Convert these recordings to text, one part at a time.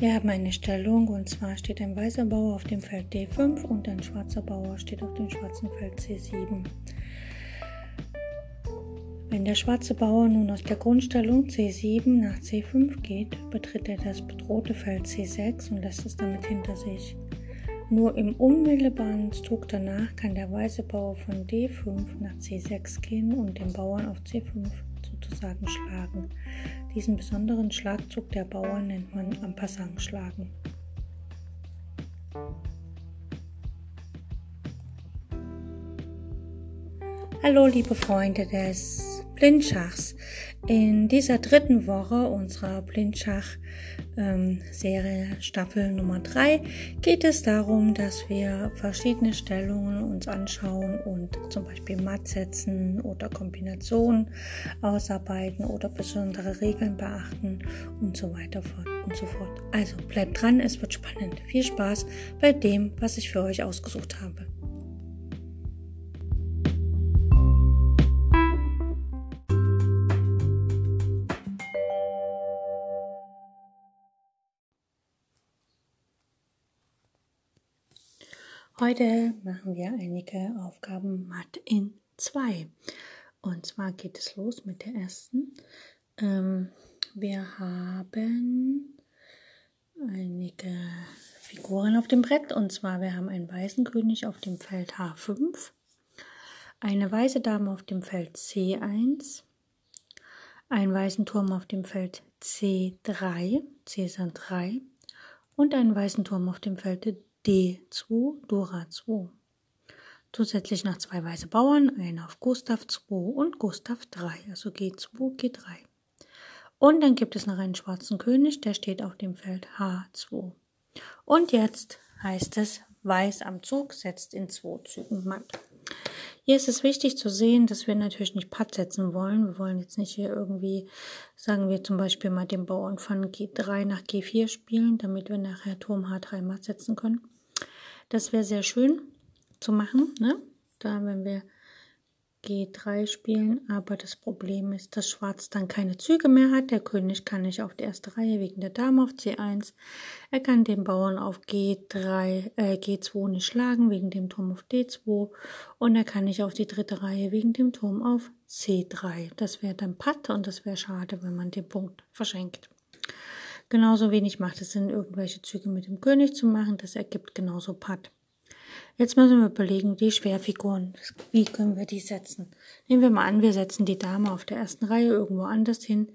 Wir haben eine Stellung und zwar steht ein weißer Bauer auf dem Feld D5 und ein schwarzer Bauer steht auf dem schwarzen Feld C7. Wenn der schwarze Bauer nun aus der Grundstellung C7 nach C5 geht, betritt er das bedrohte Feld C6 und lässt es damit hinter sich. Nur im unmittelbaren Zug danach kann der weiße Bauer von D5 nach C6 gehen und den Bauern auf C5 sozusagen schlagen. Diesen besonderen Schlagzug der Bauern nennt man am schlagen. Hallo liebe Freunde des Blindschachs. In dieser dritten Woche unserer Blindschach-Serie ähm, Staffel Nummer 3 geht es darum, dass wir verschiedene Stellungen uns anschauen und zum Beispiel Matt setzen oder Kombinationen ausarbeiten oder besondere Regeln beachten und so weiter und so fort. Also bleibt dran, es wird spannend. Viel Spaß bei dem, was ich für euch ausgesucht habe. Heute machen wir einige Aufgaben Matt in 2. Und zwar geht es los mit der ersten. Ähm, wir haben einige Figuren auf dem Brett. Und zwar wir haben einen weißen König auf dem Feld H5, eine weiße Dame auf dem Feld C1, einen weißen Turm auf dem Feld C3, Cäsar 3 und einen weißen Turm auf dem Feld D2, Dora 2. Zusätzlich noch zwei weiße Bauern, einer auf Gustav 2 und Gustav 3, also G2, G3. Und dann gibt es noch einen schwarzen König, der steht auf dem Feld H2. Und jetzt heißt es, Weiß am Zug setzt in zwei Zügen Matt. Hier ist es wichtig zu sehen, dass wir natürlich nicht Patt setzen wollen. Wir wollen jetzt nicht hier irgendwie, sagen wir zum Beispiel mal den Bauern von G3 nach G4 spielen, damit wir nachher Turm H3 matt setzen können. Das wäre sehr schön zu machen, ne? Da, wenn wir G3 spielen, aber das Problem ist, dass Schwarz dann keine Züge mehr hat. Der König kann nicht auf die erste Reihe wegen der Dame auf C1. Er kann den Bauern auf G3, äh, G2 nicht schlagen wegen dem Turm auf D2 und er kann nicht auf die dritte Reihe wegen dem Turm auf C3. Das wäre dann Patt und das wäre schade, wenn man den Punkt verschenkt. Genauso wenig macht es Sinn, irgendwelche Züge mit dem König zu machen. Das ergibt genauso Patt. Jetzt müssen wir überlegen, die Schwerfiguren, wie können wir die setzen? Nehmen wir mal an, wir setzen die Dame auf der ersten Reihe irgendwo anders hin.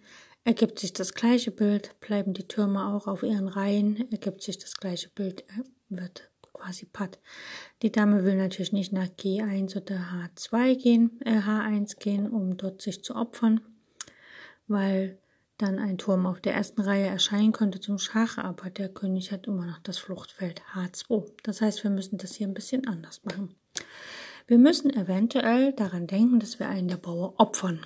Ergibt sich das gleiche Bild, bleiben die Türme auch auf ihren Reihen, ergibt sich das gleiche Bild, äh, wird quasi Patt. Die Dame will natürlich nicht nach G1 oder H2 gehen, äh, H1 gehen, um dort sich zu opfern, weil dann ein Turm auf der ersten Reihe erscheinen könnte zum Schach, aber der König hat immer noch das Fluchtfeld H2. Das heißt, wir müssen das hier ein bisschen anders machen. Wir müssen eventuell daran denken, dass wir einen der Bauern opfern.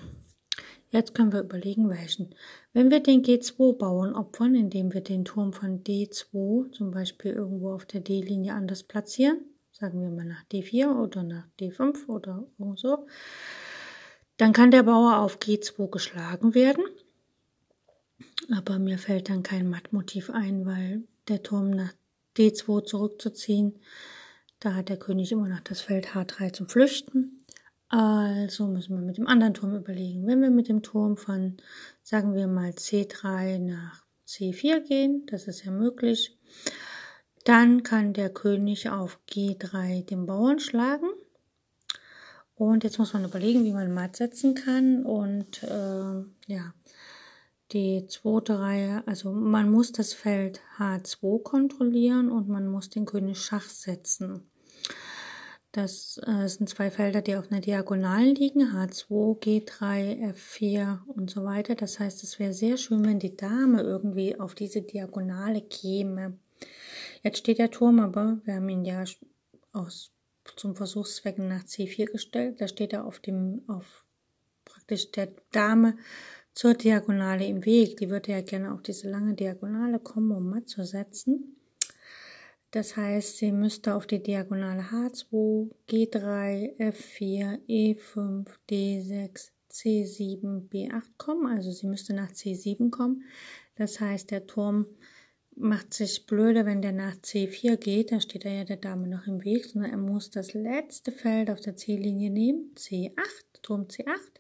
Jetzt können wir überlegen, welchen. Wenn wir den G2-Bauern opfern, indem wir den Turm von D2 zum Beispiel irgendwo auf der D-Linie anders platzieren, sagen wir mal nach D4 oder nach D5 oder so, dann kann der Bauer auf G2 geschlagen werden aber mir fällt dann kein Mattmotiv ein, weil der Turm nach D2 zurückzuziehen, da hat der König immer noch das Feld H3 zum Flüchten. Also müssen wir mit dem anderen Turm überlegen. Wenn wir mit dem Turm von, sagen wir mal, C3 nach C4 gehen, das ist ja möglich, dann kann der König auf G3 den Bauern schlagen. Und jetzt muss man überlegen, wie man matt setzen kann. Und äh, ja, die zweite Reihe, also man muss das Feld H2 kontrollieren und man muss den König Schach setzen. Das äh, sind zwei Felder, die auf einer Diagonalen liegen, H2, G3, F4 und so weiter. Das heißt, es wäre sehr schön, wenn die Dame irgendwie auf diese Diagonale käme. Jetzt steht der Turm aber, wir haben ihn ja aus, zum Versuchszwecken nach C4 gestellt, da steht er auf dem, auf praktisch der Dame zur Diagonale im Weg. Die würde ja gerne auf diese lange Diagonale kommen, um matt zu setzen. Das heißt, sie müsste auf die Diagonale H2, G3, F4, E5, D6, C7, B8 kommen. Also sie müsste nach C7 kommen. Das heißt, der Turm macht sich blöde, wenn der nach C4 geht, da steht er ja der Dame noch im Weg, sondern er muss das letzte Feld auf der C-Linie nehmen, C8, Turm C8.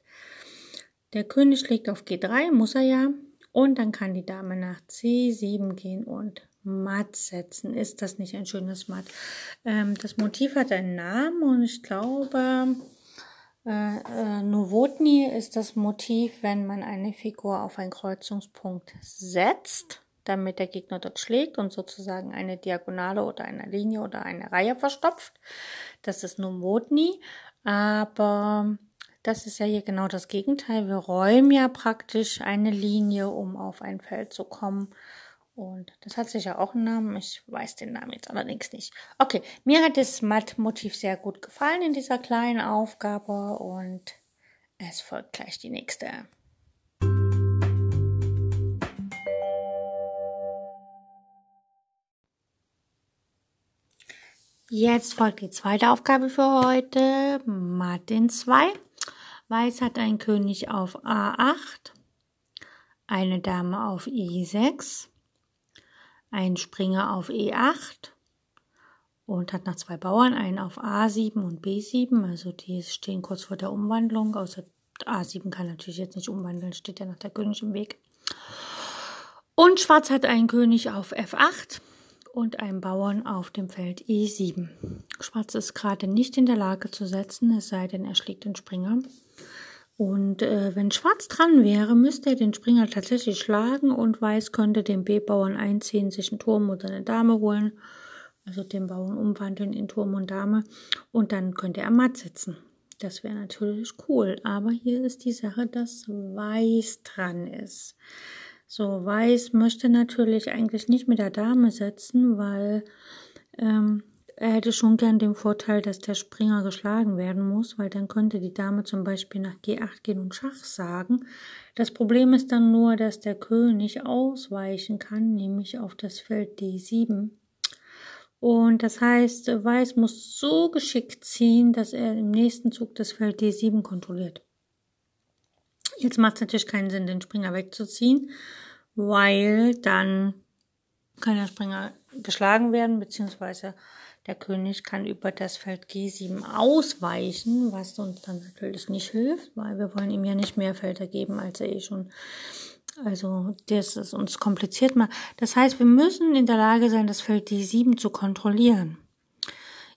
Der König schlägt auf G3, muss er ja, und dann kann die Dame nach C7 gehen und matt setzen. Ist das nicht ein schönes Matt? Ähm, das Motiv hat einen Namen und ich glaube, äh, äh, Novotny ist das Motiv, wenn man eine Figur auf einen Kreuzungspunkt setzt, damit der Gegner dort schlägt und sozusagen eine Diagonale oder eine Linie oder eine Reihe verstopft. Das ist Novotny, aber das ist ja hier genau das Gegenteil. Wir räumen ja praktisch eine Linie, um auf ein Feld zu kommen. Und das hat sicher auch einen Namen. Ich weiß den Namen jetzt allerdings nicht. Okay, mir hat das Mattmotiv sehr gut gefallen in dieser kleinen Aufgabe und es folgt gleich die nächste. Jetzt folgt die zweite Aufgabe für heute, Martin 2. Weiß hat ein König auf A8, eine Dame auf E6, ein Springer auf E8 und hat noch zwei Bauern, einen auf A7 und B7, also die stehen kurz vor der Umwandlung, außer A7 kann natürlich jetzt nicht umwandeln, steht ja noch der König im Weg. Und Schwarz hat einen König auf F8 und einen Bauern auf dem Feld E7. Schwarz ist gerade nicht in der Lage zu setzen, es sei denn, er schlägt den Springer. Und äh, wenn Schwarz dran wäre, müsste er den Springer tatsächlich schlagen und Weiß könnte den B-Bauern einziehen, sich einen Turm oder eine Dame holen, also den Bauern umwandeln in Turm und Dame und dann könnte er matt setzen. Das wäre natürlich cool, aber hier ist die Sache, dass Weiß dran ist. So, Weiß möchte natürlich eigentlich nicht mit der Dame setzen, weil ähm, er hätte schon gern den Vorteil, dass der Springer geschlagen werden muss, weil dann könnte die Dame zum Beispiel nach G8 gehen und Schach sagen. Das Problem ist dann nur, dass der König ausweichen kann, nämlich auf das Feld D7. Und das heißt, Weiß muss so geschickt ziehen, dass er im nächsten Zug das Feld D7 kontrolliert. Jetzt macht es natürlich keinen Sinn, den Springer wegzuziehen, weil dann kann der Springer geschlagen werden, beziehungsweise der König kann über das Feld G7 ausweichen, was uns dann natürlich nicht hilft, weil wir wollen ihm ja nicht mehr Felder geben, als er eh schon. Also das ist uns kompliziert mal. Das heißt, wir müssen in der Lage sein, das Feld D7 zu kontrollieren.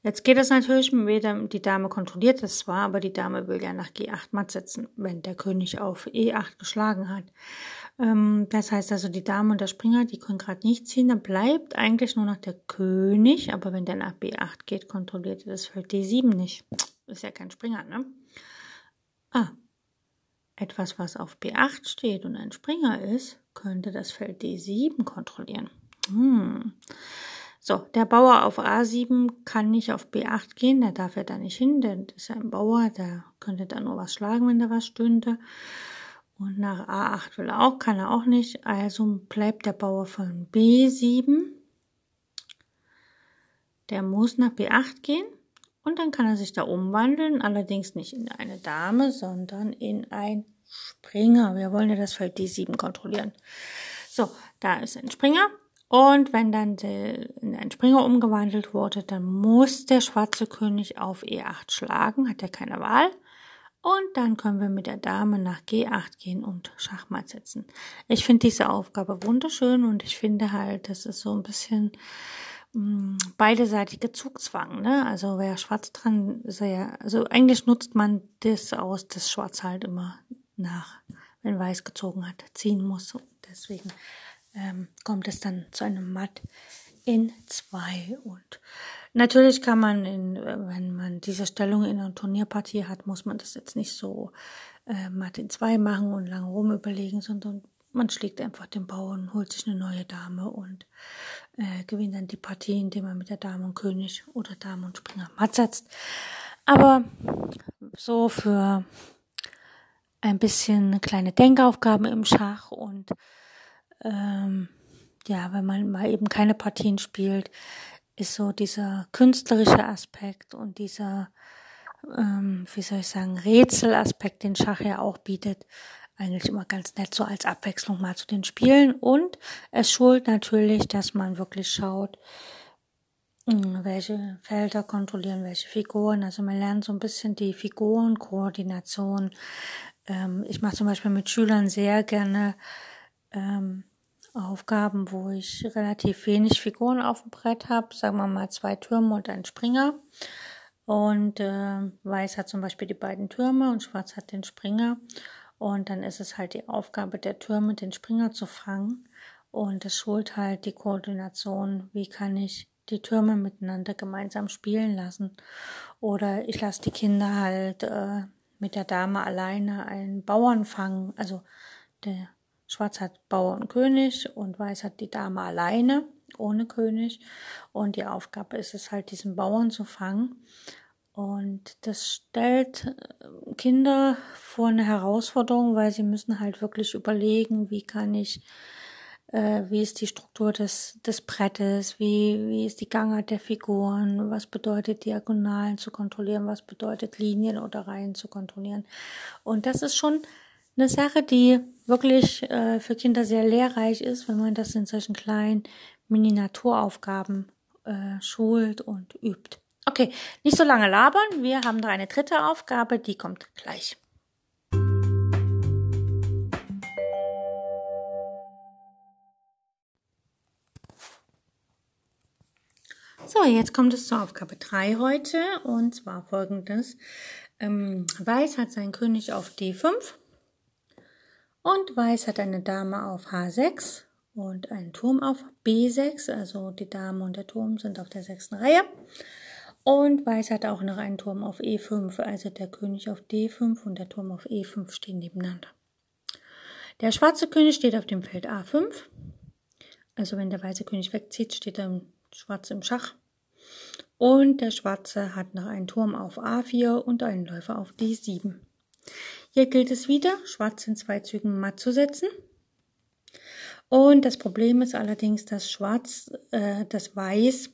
Jetzt geht es natürlich, wenn die Dame kontrolliert das zwar, aber die Dame will ja nach G8 matt setzen, wenn der König auf E8 geschlagen hat. Ähm, das heißt also, die Dame und der Springer, die können gerade nicht ziehen, dann bleibt eigentlich nur noch der König, aber wenn der nach B8 geht, kontrolliert er das Feld D7 nicht. Ist ja kein Springer, ne? Ah, etwas, was auf B8 steht und ein Springer ist, könnte das Feld D7 kontrollieren. Hm. So, der Bauer auf A7 kann nicht auf B8 gehen, der darf ja da nicht hin, denn das ist ein Bauer, der könnte da nur was schlagen, wenn da was stünde. Und nach A8 will er auch, kann er auch nicht. Also bleibt der Bauer von B7. Der muss nach B8 gehen. Und dann kann er sich da umwandeln, allerdings nicht in eine Dame, sondern in ein Springer. Wir wollen ja das Feld D7 kontrollieren. So, da ist ein Springer. Und wenn dann in ein Springer umgewandelt wurde, dann muss der schwarze König auf E8 schlagen, hat er keine Wahl. Und dann können wir mit der Dame nach G8 gehen und Schachmatt setzen. Ich finde diese Aufgabe wunderschön und ich finde halt, das ist so ein bisschen mh, mm, beideseitige Zugzwang. Ne? Also wer schwarz dran ist, ja, also eigentlich nutzt man das aus, dass schwarz halt immer nach, wenn weiß gezogen hat, ziehen muss. Und deswegen ähm, kommt es dann zu einem Matt in zwei und Natürlich kann man, in, wenn man diese Stellung in einer Turnierpartie hat, muss man das jetzt nicht so äh, matt in zwei machen und lange rum überlegen, sondern man schlägt einfach den Bauern, holt sich eine neue Dame und äh, gewinnt dann die Partie, indem man mit der Dame und König oder Dame und Springer matt setzt. Aber so für ein bisschen kleine Denkaufgaben im Schach und ähm, ja, wenn man mal eben keine Partien spielt, ist so dieser künstlerische Aspekt und dieser, ähm, wie soll ich sagen, Rätselaspekt, den Schach ja auch bietet, eigentlich immer ganz nett so als Abwechslung mal zu den Spielen. Und es schult natürlich, dass man wirklich schaut, hm, welche Felder kontrollieren welche Figuren. Also man lernt so ein bisschen die Figurenkoordination. Ähm, ich mache zum Beispiel mit Schülern sehr gerne ähm, Aufgaben, wo ich relativ wenig Figuren auf dem Brett habe, sagen wir mal zwei Türme und ein Springer. Und äh, Weiß hat zum Beispiel die beiden Türme und Schwarz hat den Springer. Und dann ist es halt die Aufgabe der Türme, den Springer zu fangen. Und es schult halt die Koordination, wie kann ich die Türme miteinander gemeinsam spielen lassen. Oder ich lasse die Kinder halt äh, mit der Dame alleine einen Bauern fangen. Also der Schwarz hat Bauer und König und Weiß hat die Dame alleine, ohne König. Und die Aufgabe ist es halt, diesen Bauern zu fangen. Und das stellt äh, Kinder vor eine Herausforderung, weil sie müssen halt wirklich überlegen, wie kann ich, äh, wie ist die Struktur des, des Brettes, wie, wie ist die Gangart der Figuren, was bedeutet Diagonalen zu kontrollieren, was bedeutet Linien oder Reihen zu kontrollieren. Und das ist schon eine Sache, die wirklich äh, für Kinder sehr lehrreich ist, wenn man das in solchen kleinen Miniaturaufgaben äh, schult und übt. Okay, nicht so lange labern. Wir haben da eine dritte Aufgabe, die kommt gleich. So, jetzt kommt es zur Aufgabe 3 heute und zwar folgendes. Ähm, Weiß hat seinen König auf D5 und Weiß hat eine Dame auf H6 und einen Turm auf B6, also die Dame und der Turm sind auf der sechsten Reihe. Und Weiß hat auch noch einen Turm auf E5, also der König auf D5 und der Turm auf E5 stehen nebeneinander. Der schwarze König steht auf dem Feld A5. Also wenn der weiße König wegzieht, steht der schwarze im Schach. Und der schwarze hat noch einen Turm auf A4 und einen Läufer auf D7. Hier gilt es wieder, schwarz in zwei Zügen matt zu setzen. Und das Problem ist allerdings, dass schwarz, äh, das Weiß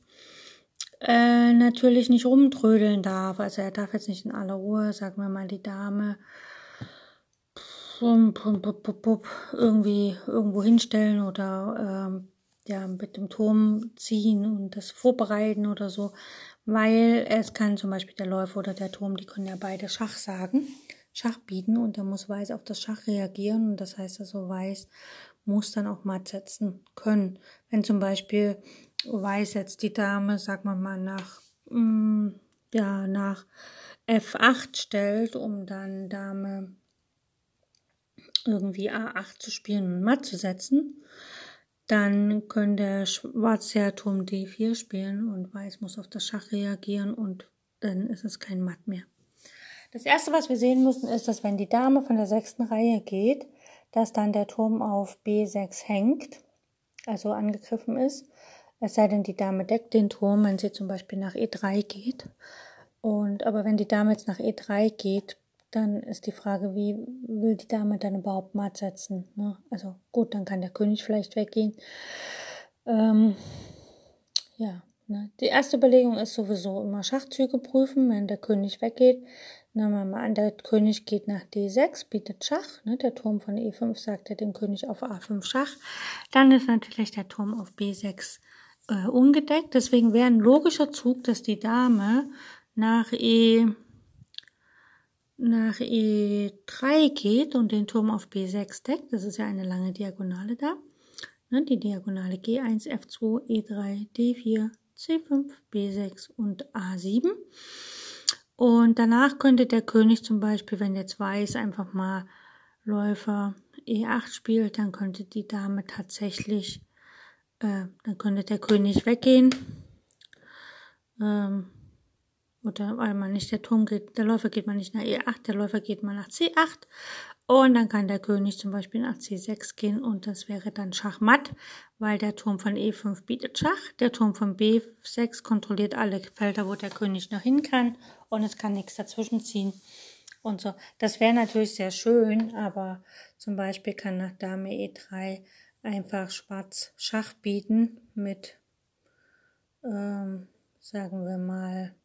äh, natürlich nicht rumtrödeln darf. Also er darf jetzt nicht in aller Ruhe, sagen wir mal, die Dame irgendwie irgendwo hinstellen oder ähm, ja mit dem Turm ziehen und das vorbereiten oder so, weil es kann zum Beispiel der Läufer oder der Turm, die können ja beide Schach sagen, Schach bieten und da muss Weiß auf das Schach reagieren und das heißt also Weiß muss dann auch matt setzen können. Wenn zum Beispiel Weiß jetzt die Dame, sag mal mal, nach, mm, ja, nach F8 stellt, um dann Dame irgendwie A8 zu spielen und matt zu setzen, dann könnte der schwarze ja Turm D4 spielen und Weiß muss auf das Schach reagieren und dann ist es kein Matt mehr. Das erste, was wir sehen müssen, ist, dass wenn die Dame von der sechsten Reihe geht, dass dann der Turm auf B6 hängt, also angegriffen ist es sei denn, die Dame deckt den Turm, wenn sie zum Beispiel nach E3 geht. Und, aber wenn die Dame jetzt nach E3 geht, dann ist die Frage, wie will die Dame dann überhaupt matt setzen? Ne? Also gut, dann kann der König vielleicht weggehen. Ähm, ja, ne? die erste Überlegung ist sowieso immer Schachzüge prüfen, wenn der König weggeht. Nehmen wir mal an, der König geht nach D6, bietet Schach. Ne? Der Turm von E5 sagt er dem König auf A5 Schach. Dann ist natürlich der Turm auf B6 äh, ungedeckt. Deswegen wäre ein logischer Zug, dass die Dame nach E nach E3 geht und den Turm auf B6 deckt. Das ist ja eine lange Diagonale da. Ne, die Diagonale G1, F2, E3, D4, C5, B6 und A7. Und danach könnte der König zum Beispiel, wenn jetzt Weiß einfach mal Läufer E8 spielt, dann könnte die Dame tatsächlich äh, dann könnte der König weggehen. Ähm, oder weil man nicht der Turm geht, der Läufer geht man nicht nach E8, der Läufer geht mal nach C8 und dann kann der König zum Beispiel nach C6 gehen und das wäre dann Schachmatt, weil der Turm von E5 bietet Schach, der Turm von B6 kontrolliert alle Felder, wo der König noch hin kann und es kann nichts dazwischen ziehen und so. Das wäre natürlich sehr schön, aber zum Beispiel kann nach Dame E3 einfach schwarz Schach bieten mit, ähm, sagen wir mal,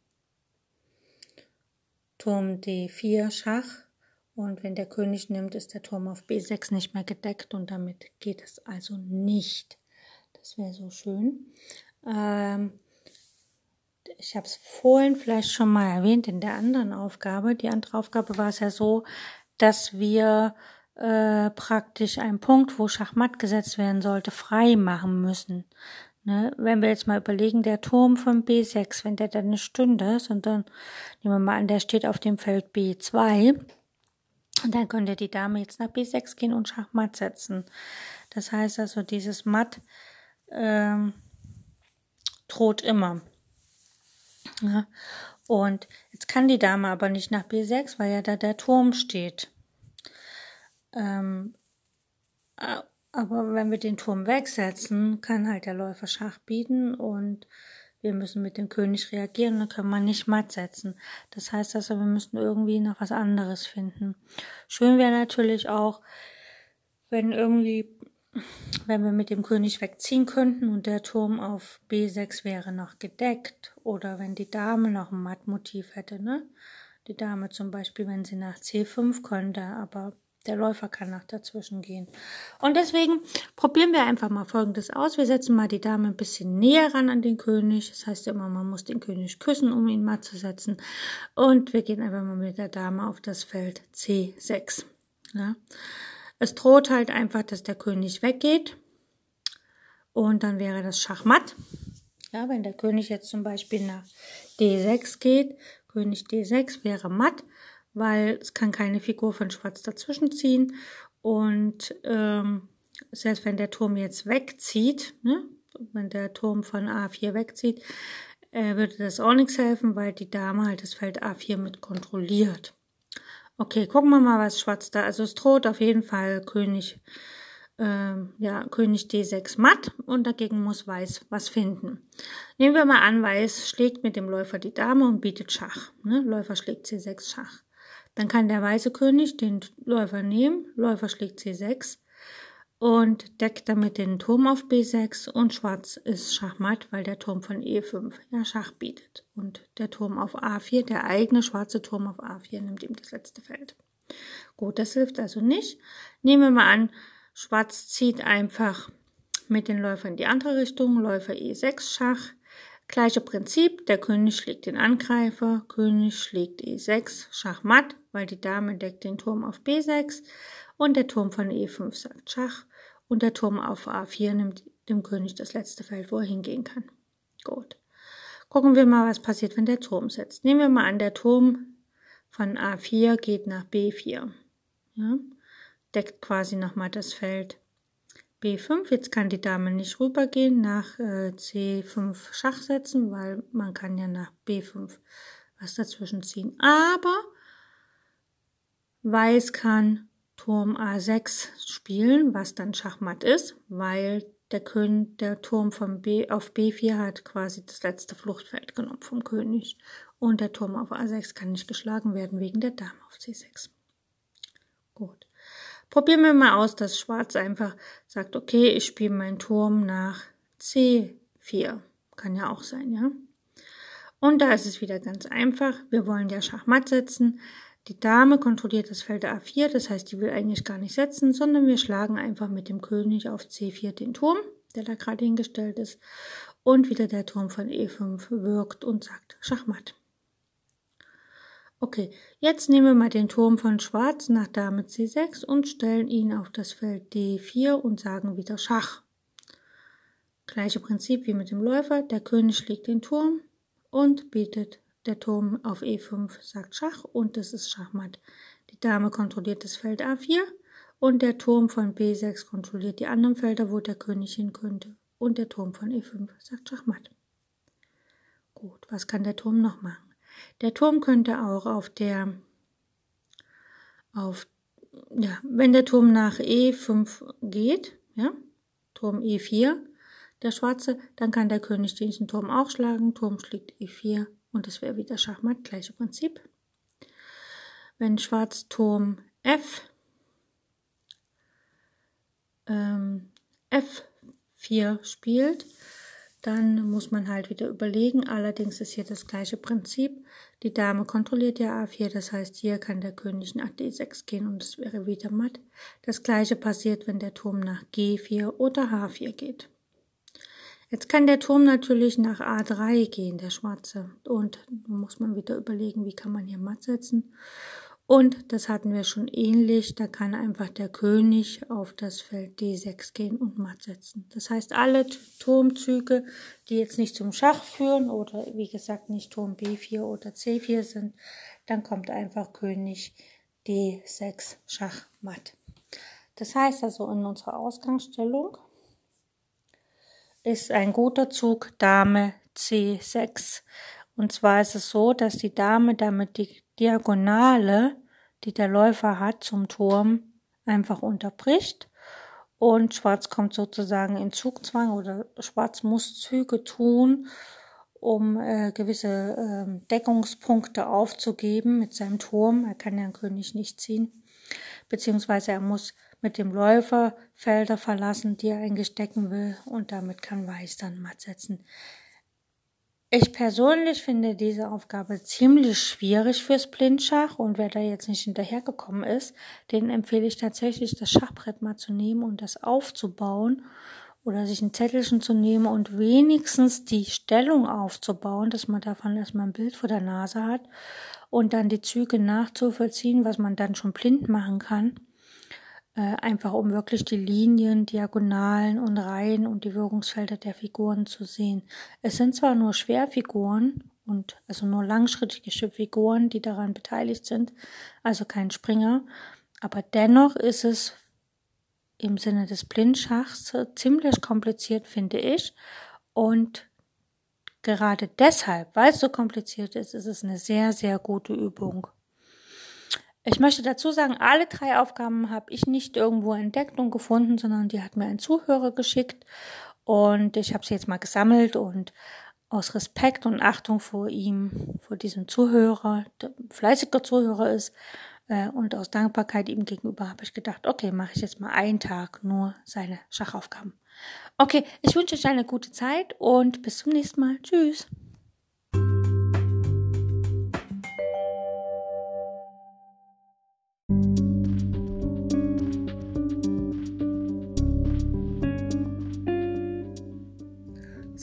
Turm D4 Schach Und wenn der König nimmt, ist der Turm auf B6 nicht mehr gedeckt und damit geht es also nicht. Das wäre so schön. Ähm, ich habe es vorhin vielleicht schon mal erwähnt in der anderen Aufgabe. Die andere Aufgabe war es ja so, dass wir äh, praktisch einen Punkt, wo Schachmatt gesetzt werden sollte, frei machen müssen. Ne? Wenn wir jetzt mal überlegen, der Turm von B6, wenn der dann eine stünde, sondern nehmen wir mal an, der steht auf dem Feld B2, und dann könnte die Dame jetzt nach B6 gehen und Schachmatt setzen. Das heißt also, dieses Matt ähm, droht immer. Ja. Und jetzt kann die Dame aber nicht nach B6, weil ja da der Turm steht. Ähm, aber wenn wir den Turm wegsetzen, kann halt der Läufer Schach bieten und wir müssen mit dem König reagieren, dann können wir nicht matt setzen. Das heißt also, wir müssen irgendwie noch was anderes finden. Schön wäre natürlich auch, wenn irgendwie, wenn wir mit dem König wegziehen könnten und der Turm auf B6 wäre noch gedeckt oder wenn die Dame noch ein Mattmotiv hätte, ne? Die Dame zum Beispiel, wenn sie nach C5 könnte, aber der Läufer kann nach dazwischen gehen. Und deswegen probieren wir einfach mal Folgendes aus. Wir setzen mal die Dame ein bisschen näher ran an den König. Das heißt immer, man muss den König küssen, um ihn matt zu setzen. Und wir gehen einfach mal mit der Dame auf das Feld C6. Ja. Es droht halt einfach, dass der König weggeht. Und dann wäre das Schachmatt. Ja, wenn der König jetzt zum Beispiel nach D6 geht, König D6 wäre matt weil es kann keine Figur von Schwarz dazwischen ziehen. Und ähm, selbst wenn der Turm jetzt wegzieht, ne, wenn der Turm von A4 wegzieht, äh, würde das auch nichts helfen, weil die Dame halt das Feld A4 mit kontrolliert. Okay, gucken wir mal, was Schwarz da. Also es droht auf jeden Fall König, äh, ja, König D6 matt und dagegen muss Weiß was finden. Nehmen wir mal an, Weiß schlägt mit dem Läufer die Dame und bietet Schach. Ne? Läufer schlägt C6 Schach. Dann kann der weiße König den Läufer nehmen, Läufer schlägt C6 und deckt damit den Turm auf B6 und schwarz ist Schachmatt, weil der Turm von E5 ja Schach bietet. Und der Turm auf A4, der eigene schwarze Turm auf A4 nimmt ihm das letzte Feld. Gut, das hilft also nicht. Nehmen wir mal an, schwarz zieht einfach mit den Läufern in die andere Richtung, Läufer E6 Schach, Gleiche Prinzip, der König schlägt den Angreifer, König schlägt E6, Schachmatt, weil die Dame deckt den Turm auf B6 und der Turm von E5 sagt Schach und der Turm auf A4 nimmt dem König das letzte Feld, wo er hingehen kann. Gut. Gucken wir mal, was passiert, wenn der Turm setzt. Nehmen wir mal an, der Turm von A4 geht nach B4. Ja, deckt quasi nochmal das Feld B5. Jetzt kann die Dame nicht rübergehen nach äh, C5 Schach setzen, weil man kann ja nach B5 was dazwischen ziehen. Aber Weiß kann Turm A6 spielen, was dann Schachmatt ist, weil der, König, der Turm von B auf B4 hat quasi das letzte Fluchtfeld genommen vom König. Und der Turm auf A6 kann nicht geschlagen werden wegen der Dame auf C6. Gut. Probieren wir mal aus, dass Schwarz einfach sagt, okay, ich spiele meinen Turm nach C4. Kann ja auch sein, ja. Und da ist es wieder ganz einfach. Wir wollen ja Schachmatt setzen. Die Dame kontrolliert das Feld A4, das heißt, die will eigentlich gar nicht setzen, sondern wir schlagen einfach mit dem König auf C4 den Turm, der da gerade hingestellt ist. Und wieder der Turm von E5 wirkt und sagt Schachmatt. Okay, jetzt nehmen wir mal den Turm von Schwarz nach Dame C6 und stellen ihn auf das Feld D4 und sagen wieder Schach. Gleiche Prinzip wie mit dem Läufer. Der König schlägt den Turm und bietet der Turm auf E5, sagt Schach und das ist Schachmatt. Die Dame kontrolliert das Feld A4 und der Turm von B6 kontrolliert die anderen Felder, wo der König hin könnte. Und der Turm von E5 sagt Schachmatt. Gut, was kann der Turm noch machen? Der Turm könnte auch auf der, auf, ja, wenn der Turm nach E5 geht, ja, Turm E4, der Schwarze, dann kann der König diesen Turm auch schlagen, Turm schlägt E4 und es wäre wieder Schachmatt, gleiche Prinzip. Wenn Schwarz Turm F, ähm, F4 spielt, dann muss man halt wieder überlegen. Allerdings ist hier das gleiche Prinzip. Die Dame kontrolliert ja A4, das heißt, hier kann der König nach D6 gehen und es wäre wieder matt. Das gleiche passiert, wenn der Turm nach G4 oder H4 geht. Jetzt kann der Turm natürlich nach A3 gehen, der schwarze. Und muss man wieder überlegen, wie kann man hier matt setzen. Und das hatten wir schon ähnlich, da kann einfach der König auf das Feld D6 gehen und matt setzen. Das heißt, alle Turmzüge, die jetzt nicht zum Schach führen oder wie gesagt nicht Turm B4 oder C4 sind, dann kommt einfach König D6 Schach matt. Das heißt also in unserer Ausgangsstellung ist ein guter Zug Dame C6. Und zwar ist es so, dass die Dame damit die Diagonale, die der Läufer hat zum Turm, einfach unterbricht. Und Schwarz kommt sozusagen in Zugzwang oder Schwarz muss Züge tun, um äh, gewisse äh, Deckungspunkte aufzugeben mit seinem Turm. Er kann den König nicht ziehen. Beziehungsweise er muss mit dem Läufer Felder verlassen, die er eigentlich decken will. Und damit kann Weiß dann matt setzen. Ich persönlich finde diese Aufgabe ziemlich schwierig fürs Blindschach und wer da jetzt nicht hinterhergekommen ist, den empfehle ich tatsächlich, das Schachbrett mal zu nehmen und das aufzubauen oder sich ein Zettelchen zu nehmen und wenigstens die Stellung aufzubauen, dass man davon erstmal ein Bild vor der Nase hat und dann die Züge nachzuvollziehen, was man dann schon blind machen kann. Äh, einfach um wirklich die Linien, Diagonalen und Reihen und die Wirkungsfelder der Figuren zu sehen. Es sind zwar nur Schwerfiguren und also nur langschrittige Figuren, die daran beteiligt sind, also kein Springer, aber dennoch ist es im Sinne des Blindschachs ziemlich kompliziert, finde ich. Und gerade deshalb, weil es so kompliziert ist, ist es eine sehr, sehr gute Übung. Ich möchte dazu sagen, alle drei Aufgaben habe ich nicht irgendwo entdeckt und gefunden, sondern die hat mir ein Zuhörer geschickt und ich habe sie jetzt mal gesammelt und aus Respekt und Achtung vor ihm, vor diesem Zuhörer, der fleißiger Zuhörer ist, äh, und aus Dankbarkeit ihm gegenüber habe ich gedacht, okay, mache ich jetzt mal einen Tag nur seine Schachaufgaben. Okay, ich wünsche euch eine gute Zeit und bis zum nächsten Mal. Tschüss.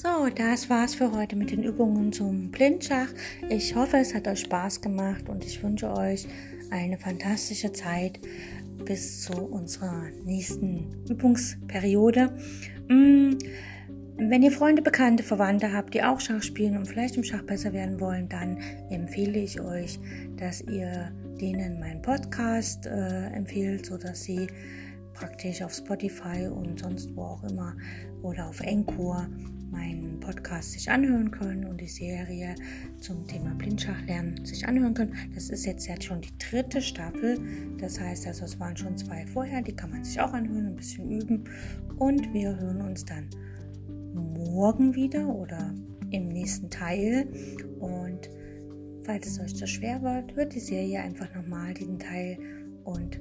So, das war's für heute mit den Übungen zum Blindschach. Ich hoffe, es hat euch Spaß gemacht und ich wünsche euch eine fantastische Zeit bis zu unserer nächsten Übungsperiode. Mm, wenn ihr Freunde, Bekannte, Verwandte habt, die auch Schach spielen und vielleicht im Schach besser werden wollen, dann empfehle ich euch, dass ihr denen meinen Podcast äh, empfehlt, sodass sie praktisch auf Spotify und sonst wo auch immer oder auf Encore meinen Podcast sich anhören können und die Serie zum Thema Blindschachlernen sich anhören können. Das ist jetzt, jetzt schon die dritte Staffel. Das heißt also, es waren schon zwei vorher, die kann man sich auch anhören, ein bisschen üben. Und wir hören uns dann morgen wieder oder im nächsten Teil. Und falls es euch zu schwer wird, hört die Serie einfach nochmal diesen Teil und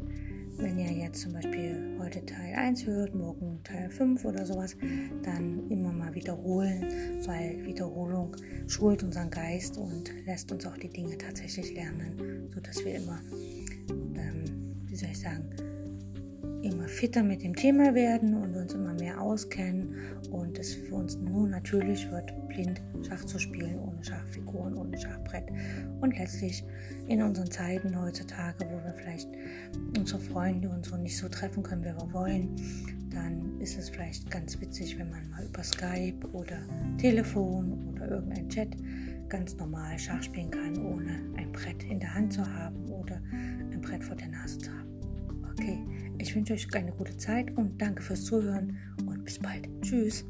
wenn ihr jetzt zum Beispiel heute Teil 1 hört, morgen Teil 5 oder sowas, dann immer mal wiederholen, weil Wiederholung schult unseren Geist und lässt uns auch die Dinge tatsächlich lernen, sodass wir immer, ähm, wie soll ich sagen, immer fitter mit dem Thema werden und uns immer mehr auskennen und es für uns nur natürlich wird, blind Schach zu spielen, ohne Schachfiguren, ohne Schachbrett. Und letztlich in unseren Zeiten heutzutage, wo wir vielleicht unsere Freunde und so nicht so treffen können, wie wir wollen, dann ist es vielleicht ganz witzig, wenn man mal über Skype oder Telefon oder irgendein Chat ganz normal Schach spielen kann, ohne ein Brett in der Hand zu haben oder ein Brett vor der Nase zu haben. Okay, ich wünsche euch eine gute Zeit und danke fürs Zuhören und bis bald. Tschüss.